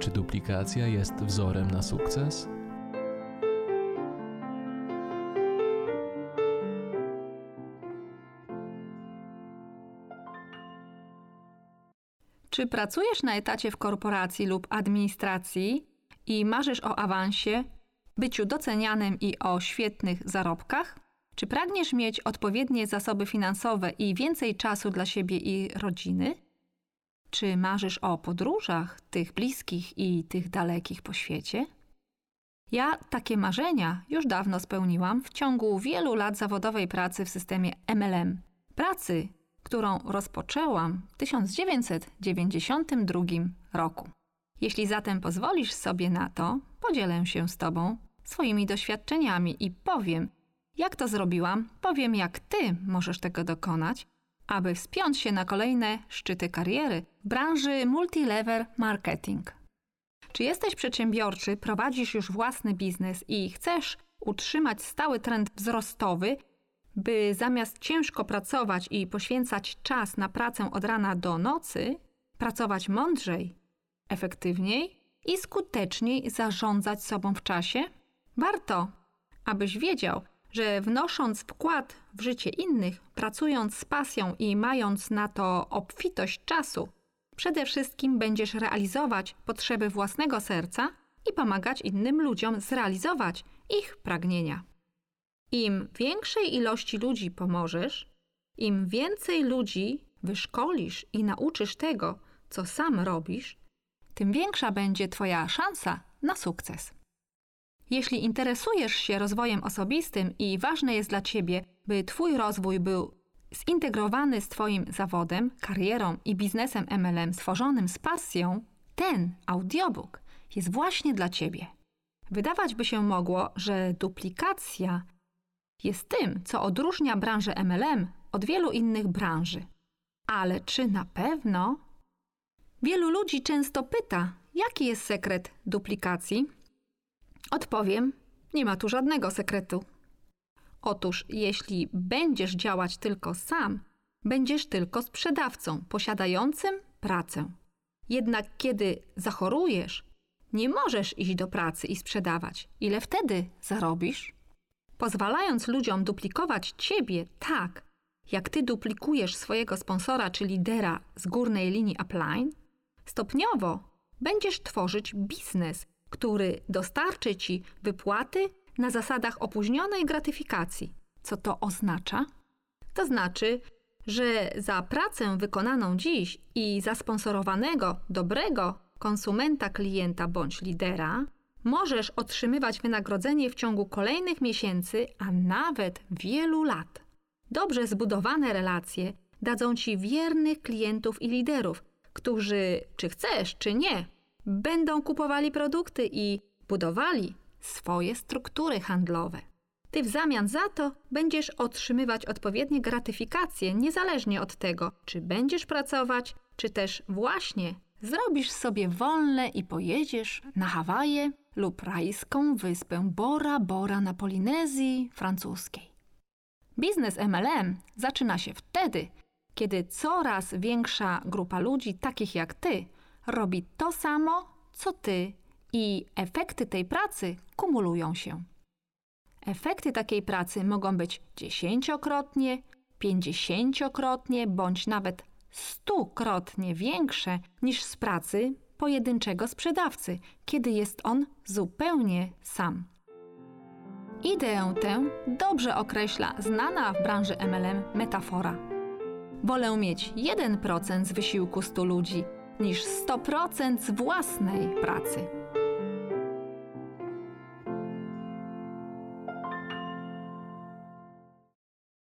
Czy duplikacja jest wzorem na sukces? Czy pracujesz na etacie w korporacji lub administracji i marzysz o awansie, byciu docenianym i o świetnych zarobkach? Czy pragniesz mieć odpowiednie zasoby finansowe i więcej czasu dla siebie i rodziny? Czy marzysz o podróżach, tych bliskich i tych dalekich po świecie? Ja takie marzenia już dawno spełniłam w ciągu wielu lat zawodowej pracy w systemie MLM. Pracy, którą rozpoczęłam w 1992 roku. Jeśli zatem pozwolisz sobie na to, podzielę się z Tobą swoimi doświadczeniami i powiem, jak to zrobiłam, powiem, jak Ty możesz tego dokonać, aby wspiąć się na kolejne szczyty kariery branży multilevel marketing. Czy jesteś przedsiębiorczy, prowadzisz już własny biznes i chcesz utrzymać stały trend wzrostowy, by zamiast ciężko pracować i poświęcać czas na pracę od rana do nocy, pracować mądrzej, efektywniej i skuteczniej zarządzać sobą w czasie? Warto, abyś wiedział, że wnosząc wkład w życie innych, pracując z pasją i mając na to obfitość czasu, przede wszystkim będziesz realizować potrzeby własnego serca i pomagać innym ludziom zrealizować ich pragnienia. Im większej ilości ludzi pomożesz, im więcej ludzi wyszkolisz i nauczysz tego, co sam robisz, tym większa będzie Twoja szansa na sukces. Jeśli interesujesz się rozwojem osobistym i ważne jest dla Ciebie, by Twój rozwój był zintegrowany z Twoim zawodem, karierą i biznesem MLM stworzonym z pasją, ten audiobook jest właśnie dla Ciebie. Wydawać by się mogło, że duplikacja jest tym, co odróżnia branżę MLM od wielu innych branży. Ale czy na pewno? Wielu ludzi często pyta, jaki jest sekret duplikacji? Odpowiem, nie ma tu żadnego sekretu. Otóż, jeśli będziesz działać tylko sam, będziesz tylko sprzedawcą posiadającym pracę. Jednak kiedy zachorujesz, nie możesz iść do pracy i sprzedawać. Ile wtedy zarobisz? Pozwalając ludziom duplikować ciebie tak, jak ty duplikujesz swojego sponsora czy lidera z górnej linii upline, stopniowo będziesz tworzyć biznes, który dostarczy ci wypłaty na zasadach opóźnionej gratyfikacji. Co to oznacza? To znaczy, że za pracę wykonaną dziś i zasponsorowanego dobrego konsumenta, klienta bądź lidera, możesz otrzymywać wynagrodzenie w ciągu kolejnych miesięcy, a nawet wielu lat. Dobrze zbudowane relacje dadzą ci wiernych klientów i liderów, którzy, czy chcesz, czy nie, będą kupowali produkty i budowali swoje struktury handlowe. Ty w zamian za to będziesz otrzymywać odpowiednie gratyfikacje, niezależnie od tego, czy będziesz pracować, czy też właśnie zrobisz sobie wolne i pojedziesz na Hawaje lub rajską wyspę Bora Bora na Polinezji francuskiej. Biznes MLM zaczyna się wtedy, kiedy coraz większa grupa ludzi, takich jak ty, robi to samo, co ty i efekty tej pracy kumulują się. Efekty takiej pracy mogą być dziesięciokrotnie, pięćdziesięciokrotnie bądź nawet stukrotnie większe niż z pracy pojedynczego sprzedawcy, kiedy jest on zupełnie sam. Ideę tę dobrze określa znana w branży MLM metafora. Wolę mieć 1% z wysiłku 100 ludzi niż 100% z własnej pracy.